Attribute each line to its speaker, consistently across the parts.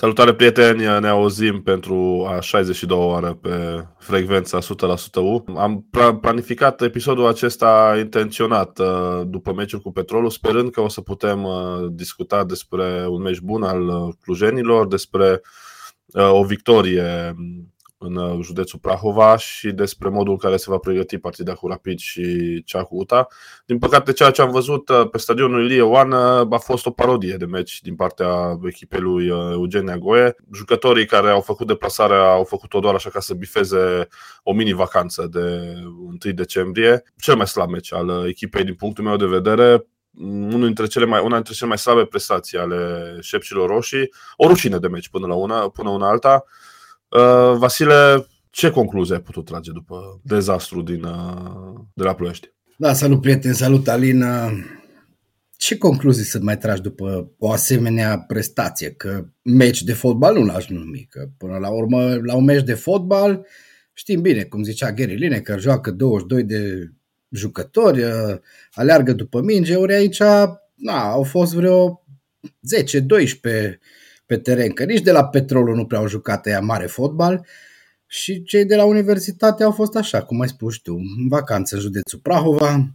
Speaker 1: Salutare prieteni, ne auzim pentru a 62 oară pe frecvența 100% U. Am planificat episodul acesta intenționat uh, după meciul cu Petrolul, sperând că o să putem uh, discuta despre un meci bun al uh, clujenilor, despre o victorie în uh, județul Prahova și despre modul în care se va pregăti partida cu Rapid și cea cu UTA. Din păcate, ceea ce am văzut uh, pe stadionul Ilie Oan uh, a fost o parodie de meci din partea echipei lui Eugenia Goe. Jucătorii care au făcut deplasarea au făcut-o doar așa ca să bifeze o mini-vacanță de 1 decembrie. Cel mai slab meci al echipei din punctul meu de vedere, unul dintre cele mai, una dintre cele mai slabe prestații ale șepcilor roșii, o rușine de meci până la una, până una alta. Uh, Vasile, ce concluzie ai putut trage după dezastru din, uh, de la Ploiești?
Speaker 2: Da, salut prieten, salut Alin. Ce concluzii să mai tragi după o asemenea prestație? Că meci de fotbal nu l-aș numi, că până la urmă la un meci de fotbal știm bine, cum zicea Gary Lineker, joacă 22 de jucători, uh, aleargă după minge, ori aici na, au fost vreo 10-12 pe teren, că nici de la Petrolul nu prea au jucat ea mare fotbal și cei de la universitate au fost așa, cum ai spus tu, în vacanță în județul Prahova.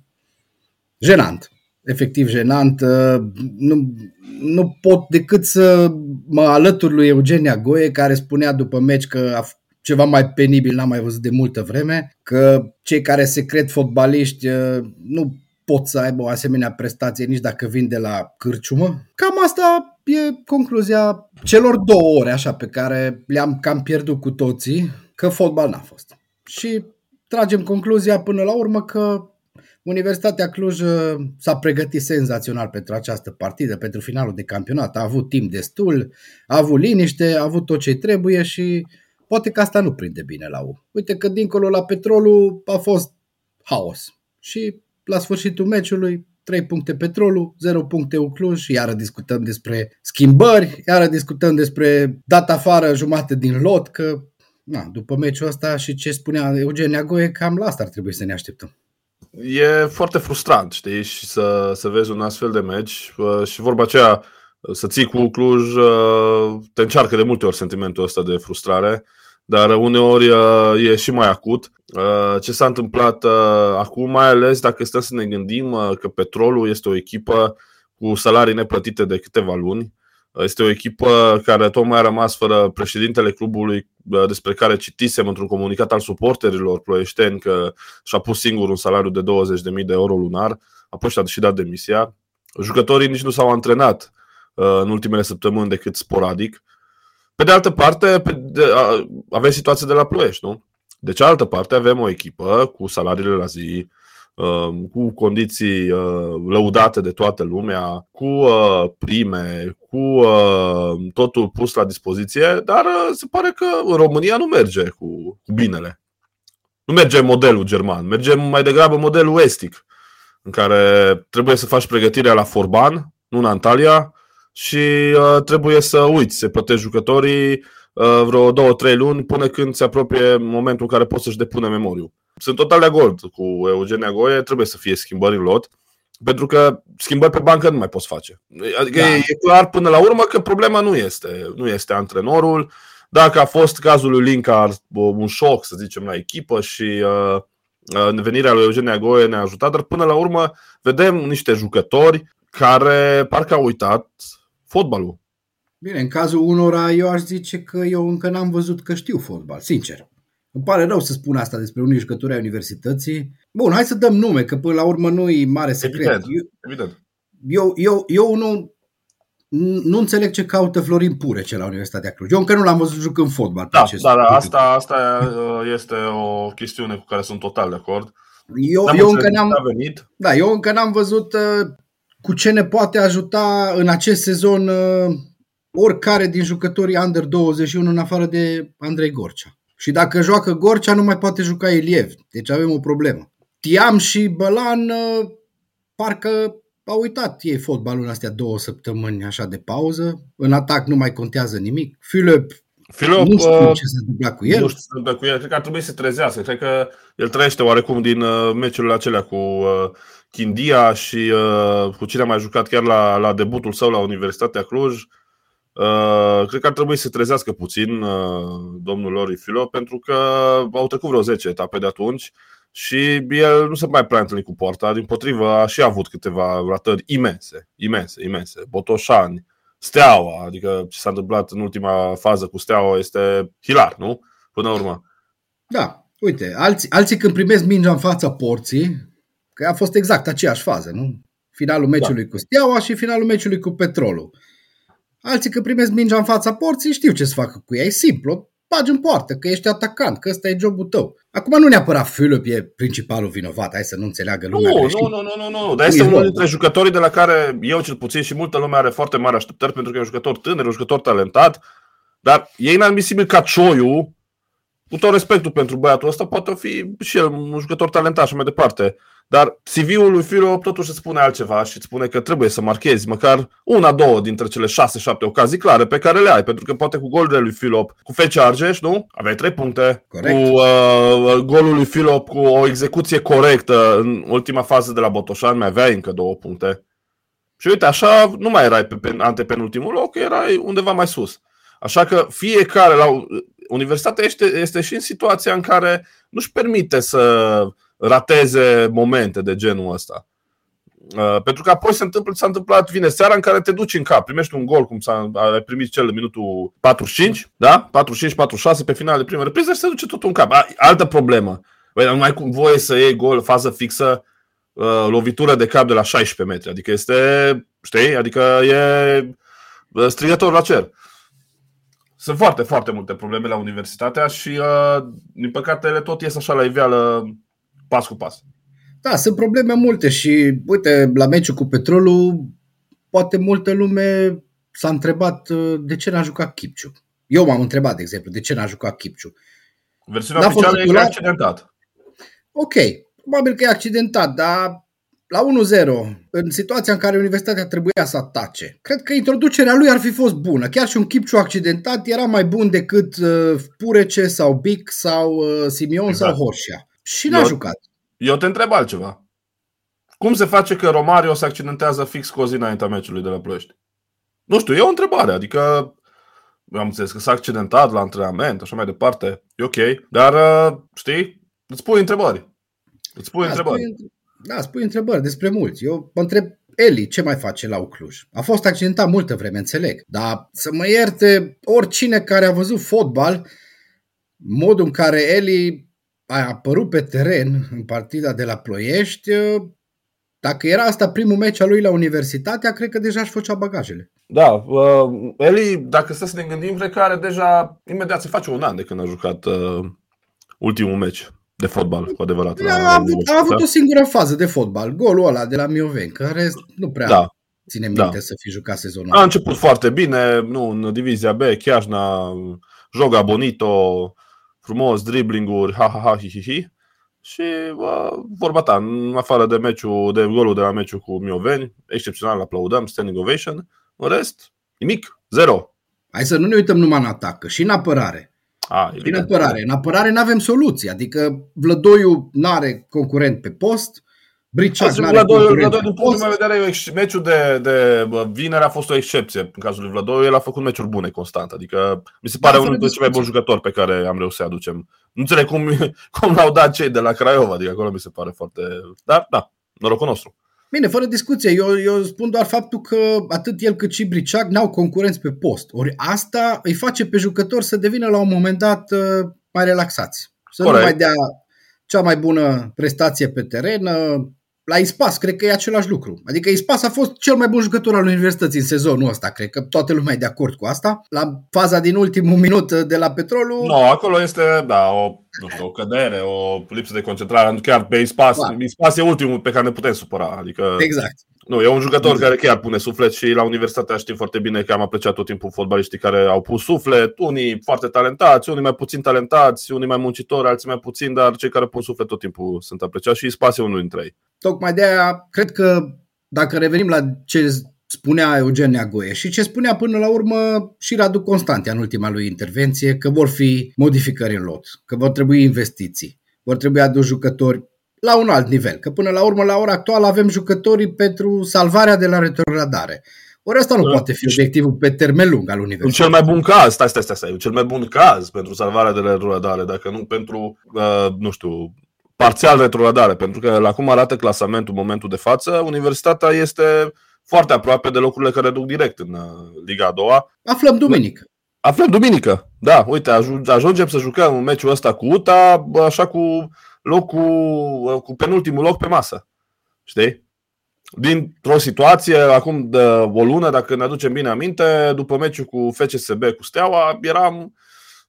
Speaker 2: Jenant, efectiv jenant. Uh, nu, nu pot decât să mă alătur lui Eugenia Goie, care spunea după meci că a ceva mai penibil n-am mai văzut de multă vreme, că cei care se cred fotbaliști uh, nu pot să aibă o asemenea prestație nici dacă vin de la cârciumă. Cam asta e concluzia celor două ore așa pe care le-am cam pierdut cu toții, că fotbal n-a fost. Și tragem concluzia până la urmă că Universitatea Cluj uh, s-a pregătit senzațional pentru această partidă, pentru finalul de campionat. A avut timp destul, a avut liniște, a avut tot ce trebuie și poate că asta nu prinde bine la U. Uite că dincolo la petrolul a fost haos. Și la sfârșitul meciului 3 puncte Petrolul, 0 puncte Ucluj, iară discutăm despre schimbări, iară discutăm despre data afară jumate din lot, că na, după meciul ăsta și ce spunea Eugenia Goe, cam la asta ar trebui să ne așteptăm.
Speaker 1: E foarte frustrant, știi, și să, să vezi un astfel de meci și vorba aceea, să ții cu Cluj, te încearcă de multe ori sentimentul ăsta de frustrare dar uneori uh, e și mai acut. Uh, ce s-a întâmplat uh, acum, mai ales dacă stăm să ne gândim că Petrolul este o echipă cu salarii neplătite de câteva luni. Este o echipă care tocmai a rămas fără președintele clubului despre care citisem într-un comunicat al suporterilor ploieșteni că și-a pus singur un salariu de 20.000 de euro lunar, apoi și-a și dat demisia. Jucătorii nici nu s-au antrenat în ultimele săptămâni decât sporadic. Pe de altă parte, pe de, a, avem situația de la Ploiești, nu? De cealaltă parte, avem o echipă cu salariile la zi, um, cu condiții uh, lăudate de toată lumea, cu uh, prime, cu uh, totul pus la dispoziție, dar se pare că în România nu merge cu, cu binele. Nu merge modelul german, merge mai degrabă modelul estic, în care trebuie să faci pregătirea la Forban, nu în Antalya, și uh, trebuie să uiți, se plătești jucătorii uh, vreo două, trei luni până când se apropie momentul în care poți să-și depună memoriu. Sunt total de acord cu Eugenia Goie, trebuie să fie schimbări în lot, pentru că schimbări pe bancă nu mai poți face. Adică da. e, e clar până la urmă că problema nu este, nu este antrenorul. Dacă a fost cazul lui Linkar un șoc, să zicem, la echipă și uh, uh, venirea lui Eugenia Goie ne-a ajutat, dar până la urmă vedem niște jucători care parcă au uitat fotbalul.
Speaker 2: Bine, în cazul unora eu aș zice că eu încă n-am văzut că știu fotbal, sincer. Îmi pare rău să spun asta despre unii jucători ai universității. Bun, hai să dăm nume, că până la urmă nu e mare secret.
Speaker 1: Evident, eu, evident.
Speaker 2: Eu, eu, eu nu, nu înțeleg ce caută Florin Purece la Universitatea Cluj. Eu încă nu l-am văzut jucând fotbal.
Speaker 1: Da, da, da asta, asta uh, este o chestiune cu care sunt total de acord.
Speaker 2: Eu, eu încă n-am, venit. Da, eu încă n-am văzut uh, cu ce ne poate ajuta în acest sezon uh, oricare din jucătorii Under 21 în afară de Andrei Gorcea. Și dacă joacă Gorcea, nu mai poate juca Iliev. Deci avem o problemă. Tiam și Bălan uh, parcă au uitat ei fotbalul în astea două săptămâni așa de pauză. În atac nu mai contează nimic. Philip
Speaker 1: Filip,
Speaker 2: nu știu ce se întâmplă cu el.
Speaker 1: Nu știu ce se întâmplă cu el. Cred că ar trebui să se trezească. Cred că el trăiește oarecum din uh, meciurile acelea cu uh, Chindia și uh, cu cine a mai jucat chiar la, la debutul său la Universitatea Cluj. Uh, cred că ar trebui să trezească puțin uh, domnul Lori Filo, pentru că au trecut vreo 10 etape de atunci și el nu se mai prea întâlnit cu poarta, din potrivă a și avut câteva ratări imense, imense, imense, Botoșani, Steaua, adică ce s-a întâmplat în ultima fază cu Steaua este hilar, nu? Până la urmă.
Speaker 2: Da, uite, alții, alții când primesc mingea în fața porții, că a fost exact aceeași fază, nu? Finalul meciului da. cu Steaua și finalul meciului cu Petrolul. Alții când primesc mingea în fața porții știu ce să facă cu ea, e simplu, bagi în poartă, că ești atacant, că ăsta e jobul tău. Acum nu neapărat Philip e principalul vinovat, hai să nu înțeleagă lumea.
Speaker 1: Nu, nu, nu, nu, nu, nu, dar este unul dintre jucătorii de la care eu cel puțin și multă lume are foarte mari așteptări pentru că e un jucător tânăr, un jucător talentat, dar e inadmisibil ca Cioiu, cu tot respectul pentru băiatul ăsta, poate fi și el un jucător talentat și mai departe. Dar CV-ul lui Filo totuși îți spune altceva și îți spune că trebuie să marchezi măcar una, două dintre cele șase, șapte ocazii clare pe care le ai. Pentru că poate cu golurile lui Filop, cu Fece Argeș, nu? Aveai trei puncte. Corect. Cu uh, golul lui Filop, cu o execuție corectă în ultima fază de la Botoșan, mai aveai încă două puncte. Și uite, așa nu mai erai pe, pe antepenultimul loc, erai undeva mai sus. Așa că fiecare la universitatea este, este și în situația în care nu-și permite să rateze momente de genul ăsta. Uh, pentru că apoi se întâmplă s-a întâmplat vine seara în care te duci în cap, primești un gol cum s-a ai primit cel în minutul 45, da? 45-46 pe final de primă repriză și se duce tot în cap. Altă problemă. Băi, nu mai cum voie să iei gol, fază fixă, uh, lovitură de cap de la 16 metri. Adică este, știi, adică e strigător la cer. Sunt foarte, foarte multe probleme la universitatea și, uh, din păcate, ele tot ies așa la iveală pas cu pas.
Speaker 2: Da, sunt probleme multe și, uite, la meciul cu Petrolul, poate multă lume s-a întrebat uh, de ce n-a jucat Kipciu. Eu m-am întrebat, de exemplu, de ce n-a jucat Kipciu.
Speaker 1: Versiunea n-a oficială e că e accidentat.
Speaker 2: Ok, probabil că e accidentat, dar la 1-0, în situația în care Universitatea trebuia să atace. Cred că introducerea lui ar fi fost bună. Chiar și un Kipciu accidentat era mai bun decât uh, Purece sau Bic sau uh, Simion exact. sau Horșia. Și n-a eu, jucat.
Speaker 1: Eu te întreb altceva. Cum se face că Romario se accidentează fix cu o zi înaintea meciului de la Ploiești? Nu știu, e o întrebare. Adică am înțeles că s-a accidentat la antrenament, așa mai departe. E ok. Dar, uh, știi, îți pui întrebări. Îți pui da, întrebări. Spui,
Speaker 2: da, spui întrebări despre mulți. Eu mă întreb Eli, ce mai face la Ucluj? A fost accidentat multă vreme, înțeleg. Dar să mă ierte oricine care a văzut fotbal, modul în care Eli a apărut pe teren în partida de la Ploiești, dacă era asta primul meci al lui la Universitatea, cred că deja își făcea bagajele.
Speaker 1: Da, uh, Eli, dacă să ne gândim, cred că are deja, imediat se face un an de când a jucat uh, ultimul meci de fotbal, cu adevărat.
Speaker 2: A, a, avut, a avut o singură fază de fotbal, golul ăla de la Mioveni, care nu prea da. ține minte da. să fi jucat sezonul.
Speaker 1: A început foarte bine, nu, în divizia B, Chiajna, joga bonito, frumos, driblinguri, ha, ha, ha, hi, hi, hi. Și bă, vorba ta, în afară de meciul, de golul de la meciul cu Mioveni, excepțional, aplaudăm, standing ovation, în rest, nimic, zero.
Speaker 2: Hai să nu ne uităm numai în atacă, și în apărare. A, în apărare. În apărare nu avem soluții, adică Vlădoiu nu are concurent pe post,
Speaker 1: Briceac nu are Vlădoiu, Vlădoiu, din punctul meu de vedere, meciul de, de vineri a fost o excepție. În cazul lui Vlădoiu, el a făcut meciuri bune constant. Adică mi se pare da, unul dintre cei mai buni jucători pe care am reușit să aducem. Nu înțeleg cum, cum l-au dat cei de la Craiova, adică acolo mi se pare foarte... Dar, da, norocul nostru.
Speaker 2: Bine, fără discuție, eu, eu spun doar faptul că atât el cât și Briceac n-au concurenți pe post. Ori asta îi face pe jucători să devină la un moment dat uh, mai relaxați. Să Corect. nu mai dea cea mai bună prestație pe teren, uh, la Ispas, cred că e același lucru. Adică Ispas a fost cel mai bun jucător al universității în sezonul ăsta, cred că toată lumea e de acord cu asta. La faza din ultimul minut de la Petrolul...
Speaker 1: Nu, no, acolo este, da, o, nu știu, o cădere, o lipsă de concentrare. Chiar pe Ispas, da. Ispas e ultimul pe care ne putem supăra. Adică...
Speaker 2: Exact.
Speaker 1: Nu, e un jucător exact. care chiar pune suflet și la universitatea știm foarte bine că am apreciat tot timpul fotbaliștii care au pus suflet, unii foarte talentați, unii mai puțin talentați, unii mai muncitori, alții mai puțin, dar cei care pun suflet tot timpul sunt apreciați și Ispas e unul dintre ei.
Speaker 2: Tocmai de aia, cred că dacă revenim la ce spunea Eugen Neagoie și ce spunea până la urmă și Radu Constantia în ultima lui intervenție, că vor fi modificări în lot, că vor trebui investiții, vor trebui aduși jucători la un alt nivel, că până la urmă, la ora actuală, avem jucătorii pentru salvarea de la retrogradare. Ori asta nu da. poate fi obiectivul pe termen lung al universității.
Speaker 1: În cel mai bun caz, stai, stai, stai, stai, în cel mai bun caz pentru salvarea de retrogradare, dacă nu pentru, uh, nu știu, parțial retrogradare, pentru că la cum arată clasamentul în momentul de față, universitatea este foarte aproape de locurile care duc direct în uh, Liga a doua.
Speaker 2: Aflăm duminică.
Speaker 1: Aflăm duminică, da, uite, ajungem să jucăm meciul ăsta cu UTA, așa cu locul, uh, cu penultimul loc pe masă. Știi? dintr-o situație, acum de o lună, dacă ne aducem bine aminte, după meciul cu FCSB, cu Steaua, eram,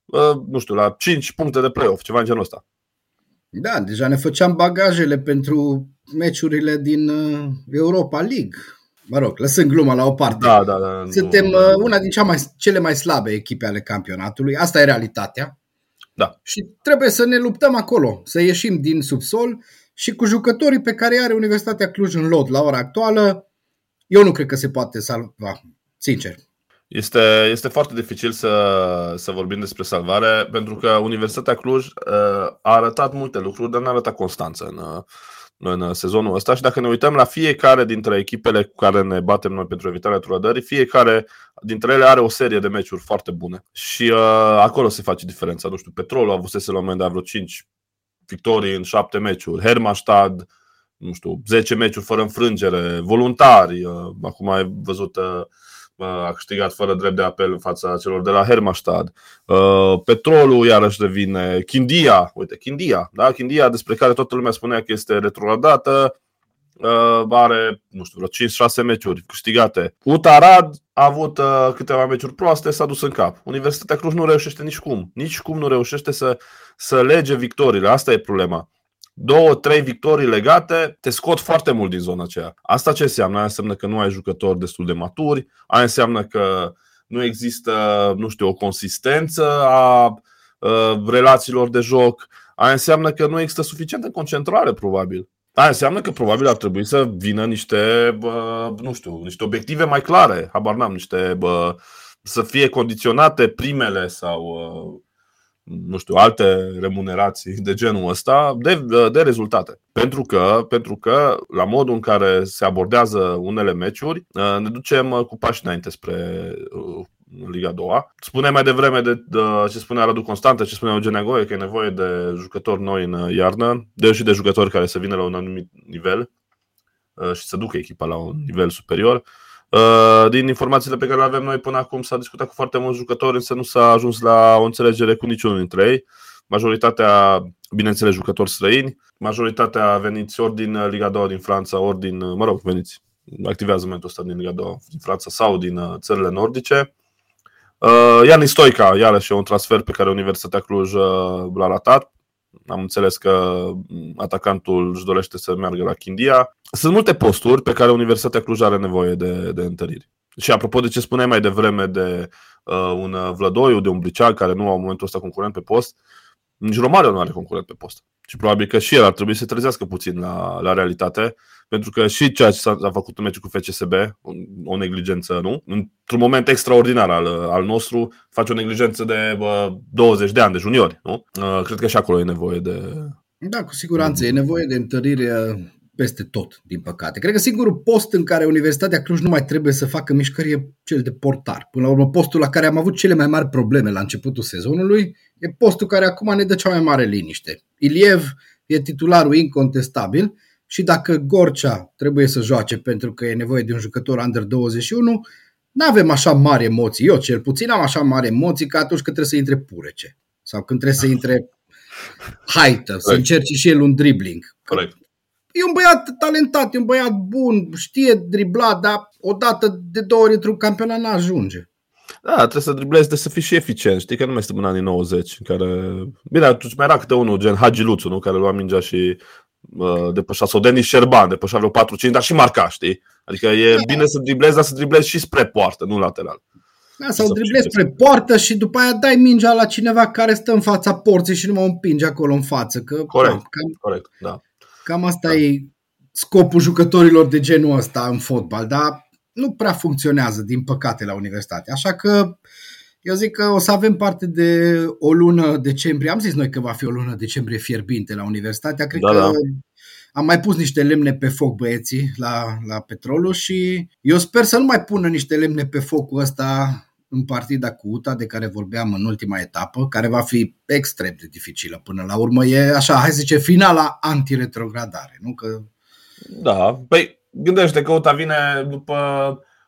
Speaker 1: uh, nu știu, la 5 puncte de play-off, ceva în genul ăsta.
Speaker 2: Da, deja ne făceam bagajele pentru meciurile din uh, Europa League. Mă rog, lăsând gluma la o parte.
Speaker 1: Da, da, da.
Speaker 2: Suntem nu, uh, una din cea mai, cele mai slabe echipe ale campionatului. Asta e realitatea.
Speaker 1: Da.
Speaker 2: Și trebuie să ne luptăm acolo, să ieșim din subsol și cu jucătorii pe care are Universitatea Cluj în lot la ora actuală, eu nu cred că se poate salva, sincer.
Speaker 1: Este, este foarte dificil să, să vorbim despre salvare, pentru că Universitatea Cluj uh, a arătat multe lucruri, dar nu a arătat constanță în, în sezonul ăsta. Și dacă ne uităm la fiecare dintre echipele cu care ne batem noi pentru evitarea trudării, fiecare dintre ele are o serie de meciuri foarte bune. Și uh, acolo se face diferența. Nu știu, Petrolul a avut la un moment dat vreo 5 victorii în șapte meciuri, Hermastad, nu știu, 10 meciuri fără înfrângere, voluntari, uh, acum ai văzut uh, a câștigat fără drept de apel în fața celor de la Hermastad. Uh, Petrolul iarăși devine Chindia, uite, Chindia, da? Chindia despre care toată lumea spunea că este retrogradată, are, nu știu, vreo 5-6 meciuri câștigate. Utarad a avut uh, câteva meciuri proaste, s-a dus în cap. Universitatea Cluj nu reușește nici cum. Nici cum nu reușește să, să lege victoriile. Asta e problema. Două, trei victorii legate te scot foarte mult din zona aceea. Asta ce înseamnă? Aia înseamnă că nu ai jucători destul de maturi, aia înseamnă că nu există, nu știu, o consistență a uh, relațiilor de joc, aia înseamnă că nu există suficientă concentrare, probabil. Aia înseamnă că probabil ar trebui să vină niște, bă, nu știu, niște obiective mai clare, habar n-am, niște, bă, să fie condiționate primele sau, nu știu, alte remunerații de genul ăsta de, de rezultate. Pentru că, pentru că, la modul în care se abordează unele meciuri, ne ducem cu pași înainte spre în Liga 2. Spuneai mai devreme de, de ce spunea Radu Constantă, ce spunea Eugen Negoie, că e nevoie de jucători noi în iarnă, de și de jucători care să vină la un anumit nivel uh, și să ducă echipa la un nivel superior. Uh, din informațiile pe care le avem noi până acum s-a discutat cu foarte mulți jucători, însă nu s-a ajuns la o înțelegere cu niciunul dintre ei. Majoritatea, bineînțeles, jucători străini, majoritatea veniți ori din Liga 2 din Franța, ori din, mă rog, veniți, activează momentul ăsta din Liga 2 din Franța sau din uh, țările nordice. Uh, Iani Stoica, iarăși e un transfer pe care Universitatea Cluj uh, l-a ratat. Am înțeles că atacantul își dorește să meargă la Chindia. Sunt multe posturi pe care Universitatea Cluj are nevoie de, de întăriri. Și apropo de ce spuneai mai devreme de uh, un Vlădoiu, de un Briceag, care nu au în momentul ăsta concurent pe post, nici Romario nu are concurent pe post. Și probabil că și el ar trebui să trezească puțin la, la realitate, pentru că și ceea ce s-a, făcut în meciul cu FCSB, o negligență, nu? Într-un moment extraordinar al, al nostru, face o negligență de bă, 20 de ani, de juniori, nu? Uh, cred că și acolo e nevoie de...
Speaker 2: Da, cu siguranță. E nevoie de întărire peste tot, din păcate. Cred că singurul post în care Universitatea Cluj nu mai trebuie să facă mișcări e cel de portar. Până la urmă, postul la care am avut cele mai mari probleme la începutul sezonului e postul care acum ne dă cea mai mare liniște. Iliev e titularul incontestabil și dacă Gorcea trebuie să joace pentru că e nevoie de un jucător under 21, nu avem așa mari emoții. Eu cel puțin am așa mari emoții ca atunci când trebuie să intre Purece sau când trebuie să intre Haită, să încerce și el un dribbling.
Speaker 1: Corect.
Speaker 2: E un băiat talentat, e un băiat bun, știe dribla, dar odată de două ori într-un campionat nu ajunge.
Speaker 1: Da, trebuie să driblezi, de să fii și eficient. Știi că nu mai suntem în anii 90, în care... Bine, atunci mai era câte unul, gen Hagi Luțu, nu? care lua mingea și uh, depășea, sau Denis Șerban, depășea vreo 4-5, dar și marca, știi? Adică e da. bine să driblezi, dar să driblezi și spre poartă, nu lateral.
Speaker 2: Da, sau driblezi spre poartă și după aia dai mingea la cineva care stă în fața porții și nu mă împinge acolo în față. Că,
Speaker 1: corect, da, cam, corect, da.
Speaker 2: Cam asta da. e scopul jucătorilor de genul ăsta în fotbal, dar nu prea funcționează, din păcate, la universitate. Așa că eu zic că o să avem parte de o lună decembrie. Am zis noi că va fi o lună decembrie fierbinte la universitatea. Cred da, că da. am mai pus niște lemne pe foc băieții la, la petrolul și eu sper să nu mai pună niște lemne pe focul ăsta în partida cu UTA de care vorbeam în ultima etapă, care va fi extrem de dificilă până la urmă. E așa, hai să zice, finala antiretrogradare, nu? Că...
Speaker 1: Da, păi gândește că UTA vine după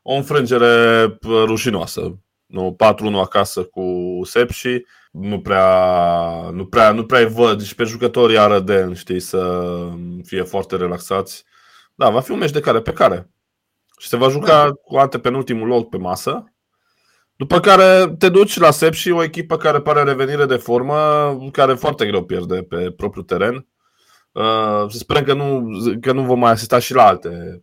Speaker 1: o înfrângere rușinoasă. Nu, 4-1 acasă cu Sepsi, nu prea, nu prea, nu prea văd și pe jucătorii arădeni, știi, să fie foarte relaxați. Da, va fi un meci de care pe care. Și se va juca da. cu ante penultimul loc pe masă. După care te duci la Sep și o echipă care pare revenire de formă, care foarte greu pierde pe propriul teren. Uh, să sperăm că nu, că nu vom mai asista și la alte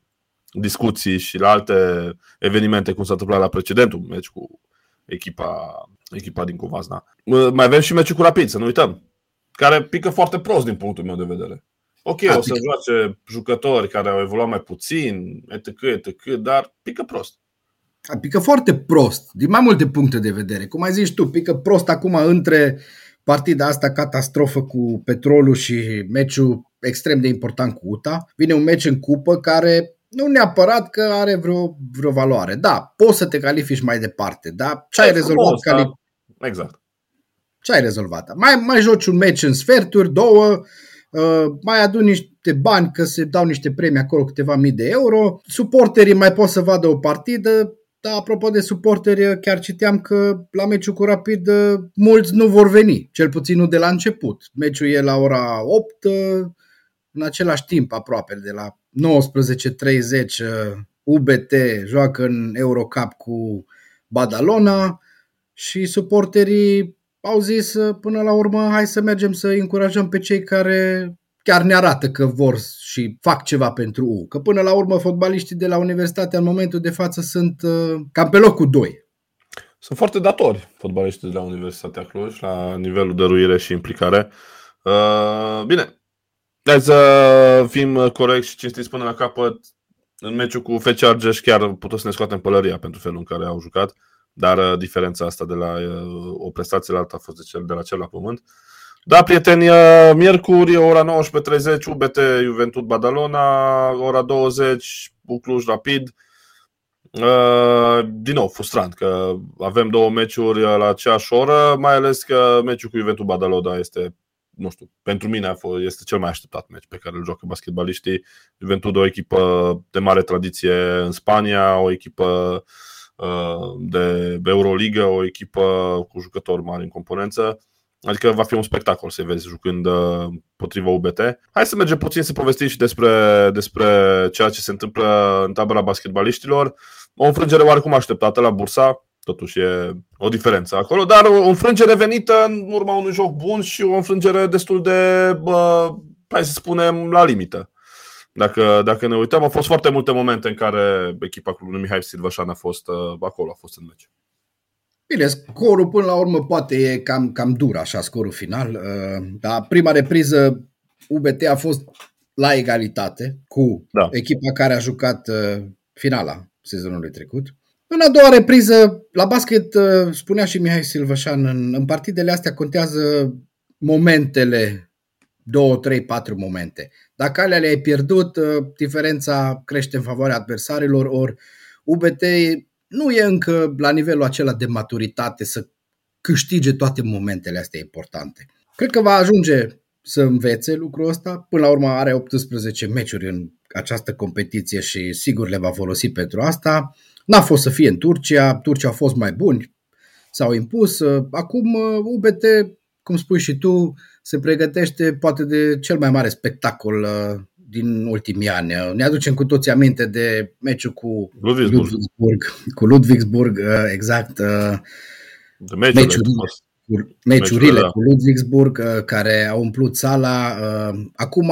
Speaker 1: discuții și la alte evenimente, cum s-a întâmplat la precedentul meci cu echipa, echipa din Covazna. Uh, mai avem și meciul cu Rapid, să nu uităm, care pică foarte prost din punctul meu de vedere. Ok, adică... o să joace jucători care au evoluat mai puțin, etc., etc., dar pică prost.
Speaker 2: Pică foarte prost, din mai multe puncte de vedere. Cum ai zis tu, pică prost acum între partida asta catastrofă cu Petrolul și meciul extrem de important cu UTA. Vine un meci în cupă care nu neapărat că are vreo, vreo valoare. Da, poți să te califici mai departe, da? Ce ai rezolvat? Frumos,
Speaker 1: cali... da. Exact.
Speaker 2: Ce ai rezolvat? Mai, mai joci un meci în sferturi, două, uh, mai aduni niște bani că se dau niște premii acolo, câteva mii de euro, suporterii mai pot să vadă o partidă, da, apropo de suporteri, chiar citeam că la meciul cu Rapid mulți nu vor veni, cel puțin nu de la început. Meciul e la ora 8, în același timp aproape, de la 19.30 UBT joacă în Eurocup cu Badalona și suporterii au zis până la urmă hai să mergem să încurajăm pe cei care chiar ne arată că vor și fac ceva pentru U. Că până la urmă fotbaliștii de la universitate în momentul de față sunt uh, cam pe locul 2.
Speaker 1: Sunt foarte datori fotbaliștii de la Universitatea Cluj la nivelul dăruire și implicare. Uh, bine, hai să fim corecți și cinstiți până la capăt. În meciul cu FC Argeș chiar putem să ne scoatem pălăria pentru felul în care au jucat, dar uh, diferența asta de la uh, o prestație la alta a fost de, cel, de la cel la pământ. Uh, da, prieteni, miercuri, ora 19.30, UBT Juventud Badalona, ora 20, Cluj Rapid. Din nou, frustrant că avem două meciuri la aceeași oră, mai ales că meciul cu Juventud Badalona este, nu știu, pentru mine a fost, este cel mai așteptat meci pe care îl joacă basketbaliștii. Juventud o echipă de mare tradiție în Spania, o echipă de Euroliga, o echipă cu jucători mari în componență Adică va fi un spectacol să vezi jucând uh, potriva UBT. Hai să mergem puțin să povestim și despre, despre ceea ce se întâmplă în tabăra basketbaliștilor. O înfrângere oarecum așteptată la Bursa, totuși e o diferență acolo, dar o înfrângere venită în urma unui joc bun și o înfrângere destul de, bă, hai să spunem, la limită. Dacă, dacă ne uităm, au fost foarte multe momente în care echipa clubului Mihai Silvașan a fost uh, acolo, a fost în meci.
Speaker 2: Bine, scorul până la urmă poate e cam, cam dur așa, scorul final. Uh, dar prima repriză UBT a fost la egalitate cu da. echipa care a jucat uh, finala sezonului trecut. În a doua repriză, la basket, uh, spunea și Mihai Silvășan, în, în partidele astea contează momentele, 2, 3, 4 momente. Dacă alea le-ai pierdut, diferența crește în favoarea adversarilor, ori UBT nu e încă la nivelul acela de maturitate să câștige toate momentele astea importante. Cred că va ajunge să învețe lucrul ăsta. Până la urmă are 18 meciuri în această competiție și sigur le va folosi pentru asta. N-a fost să fie în Turcia, Turcia a fost mai buni, s-au impus. Acum UBT, cum spui și tu, se pregătește poate de cel mai mare spectacol din ultimii ani. Ne aducem cu toții aminte de meciul cu Ludwigsburg, Ludwigsburg cu Ludwigsburg, uh, exact. Uh, meciurile, cu, meciurile da. cu Ludwigsburg uh, care au umplut sala. Acum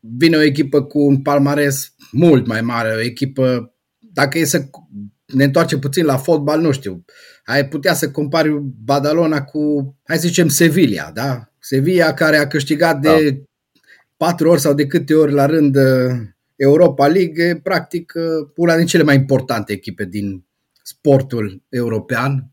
Speaker 2: vine o echipă cu un palmares mult mai mare, o echipă, dacă e să ne întoarcem puțin la fotbal, nu știu, ai putea să compari Badalona cu, hai să zicem, Sevilla, da? Sevilla care a câștigat de da patru ori sau de câte ori la rând uh, Europa League, practic uh, una din cele mai importante echipe din sportul european,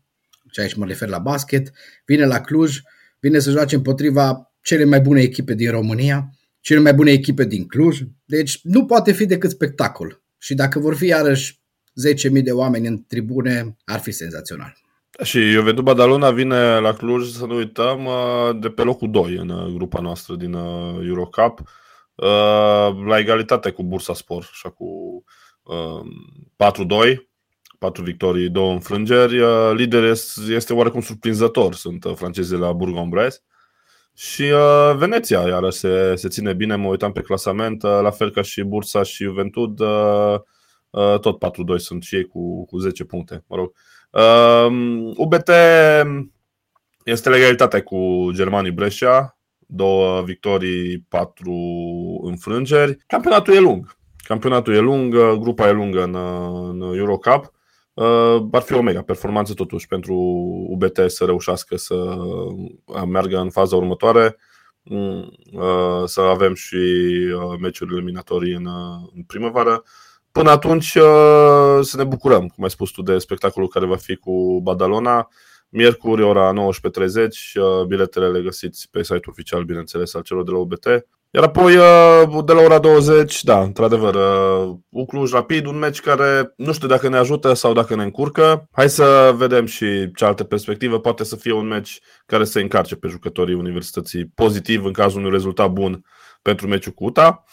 Speaker 2: și aici mă refer la basket, vine la Cluj, vine să joace împotriva cele mai bune echipe din România cele mai bune echipe din Cluj. Deci nu poate fi decât spectacol. Și dacă vor fi iarăși 10.000 de oameni în tribune, ar fi senzațional.
Speaker 1: Și Juventus Badalona vine la Cluj, să nu uităm, uh, de pe locul 2 în uh, grupa noastră din uh, Eurocup, la egalitate cu Bursa Sport, așa cu 4-2, 4 victorii, 2 înfrângeri. Lider este oarecum surprinzător, sunt francezii la Bourg-en-Bresse. Și uh, Veneția, iară se, se ține bine, mă uitam pe clasament, uh, la fel ca și Bursa și Juventud, uh, uh, tot 4-2 sunt și ei cu, cu 10 puncte, mă rog. Uh, UBT este legalitate cu Germanii Brescia, două victorii, patru înfrângeri. Campionatul e lung. Campionatul e lung, grupa e lungă în, în Eurocup. Uh, ar fi o mega performanță totuși pentru UBT să reușească să uh, meargă în faza următoare, mm, uh, să avem și meciuri eliminatorii în, în primăvară. Până atunci să ne bucurăm, cum ai spus tu, de spectacolul care va fi cu Badalona. Miercuri, ora 19.30, biletele le găsiți pe site-ul oficial, bineînțeles, al celor de la UBT. Iar apoi, uh, de la ora 20, da, într-adevăr, uh, Ucluj Rapid, un meci care nu știu dacă ne ajută sau dacă ne încurcă. Hai să vedem și cealaltă perspectivă. Poate să fie un meci care să încarce pe jucătorii Universității pozitiv în cazul unui rezultat bun pentru meciul cu UTA.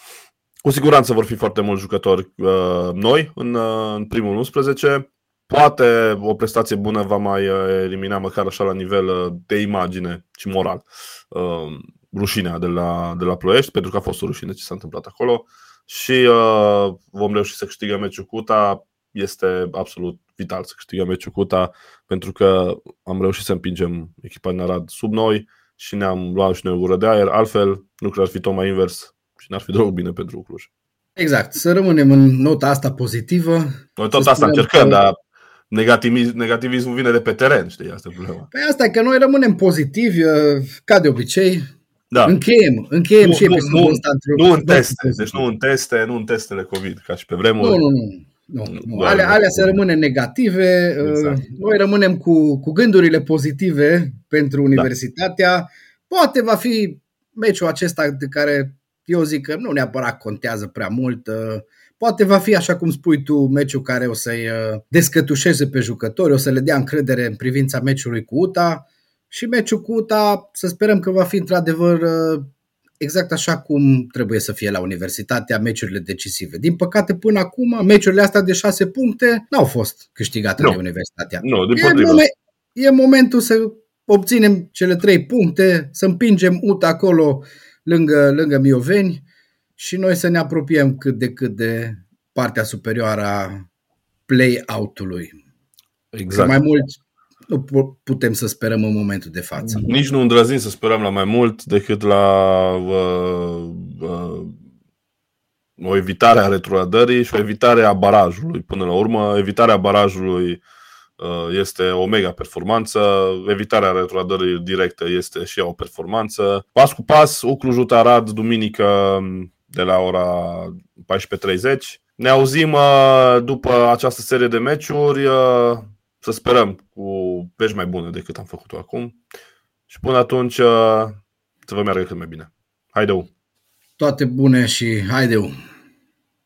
Speaker 1: Cu siguranță vor fi foarte mulți jucători uh, noi în, uh, în primul 11. Poate o prestație bună va mai elimina măcar așa la nivel de imagine și moral uh, rușinea de la, de la Ploiești, pentru că a fost o rușine ce s-a întâmplat acolo și uh, vom reuși să câștigăm meciul cu UTA. Este absolut vital să câștigăm meciul cu UTA, pentru că am reușit să împingem echipa din Arad sub noi și ne-am luat și noi o gură de aer. Altfel, lucrurile ar fi tot mai invers și n-ar fi deloc bine pentru Cluj.
Speaker 2: Exact, să rămânem în nota asta pozitivă.
Speaker 1: Noi tot asta încercăm, că... dar negativism, negativismul vine de pe teren, știi, asta e problema.
Speaker 2: Păi asta e că noi rămânem pozitivi, uh, ca de obicei, da. Încheiem, încheiem
Speaker 1: nu,
Speaker 2: și episodul
Speaker 1: nu,
Speaker 2: ăsta.
Speaker 1: Nu în teste, deci nu în teste, nu în testele COVID, ca și pe vremuri.
Speaker 2: Nu, nu, nu. Nu, nu. Alea, alea să rămână negative. Exact. Noi rămânem cu, cu gândurile pozitive pentru universitatea. Da. Poate va fi meciul acesta de care eu zic că nu neapărat contează prea mult. Poate va fi, așa cum spui tu, meciul care o să-i descătușeze pe jucători, o să le dea încredere în privința meciului cu UTA și meciul cu UTA să sperăm că va fi într-adevăr uh, exact așa cum trebuie să fie la universitatea meciurile decisive. Din păcate, până acum, meciurile astea de șase puncte n-au fost câștigate
Speaker 1: no.
Speaker 2: de universitatea.
Speaker 1: Nu, no,
Speaker 2: e, momen- e momentul să obținem cele trei puncte, să împingem UTA acolo lângă, lângă Mioveni și noi să ne apropiem cât de cât de partea superioară a play-out-ului.
Speaker 1: Exact.
Speaker 2: Că mai mult nu putem să sperăm în momentul de față.
Speaker 1: Nici nu îndrăznim să sperăm la mai mult decât la uh, uh, o evitare a retrogradării și o evitare a barajului. Până la urmă, evitarea barajului uh, este o mega performanță, evitarea retrogradării directe este și ea o performanță. Pas cu pas, Ucluj Arad, duminică de la ora 14.30. Ne auzim uh, după această serie de meciuri. Uh, să sperăm cu vești mai bune decât am făcut-o acum. Și până atunci să vă meargă cât mai bine. Haideu!
Speaker 2: Toate bune și haideu!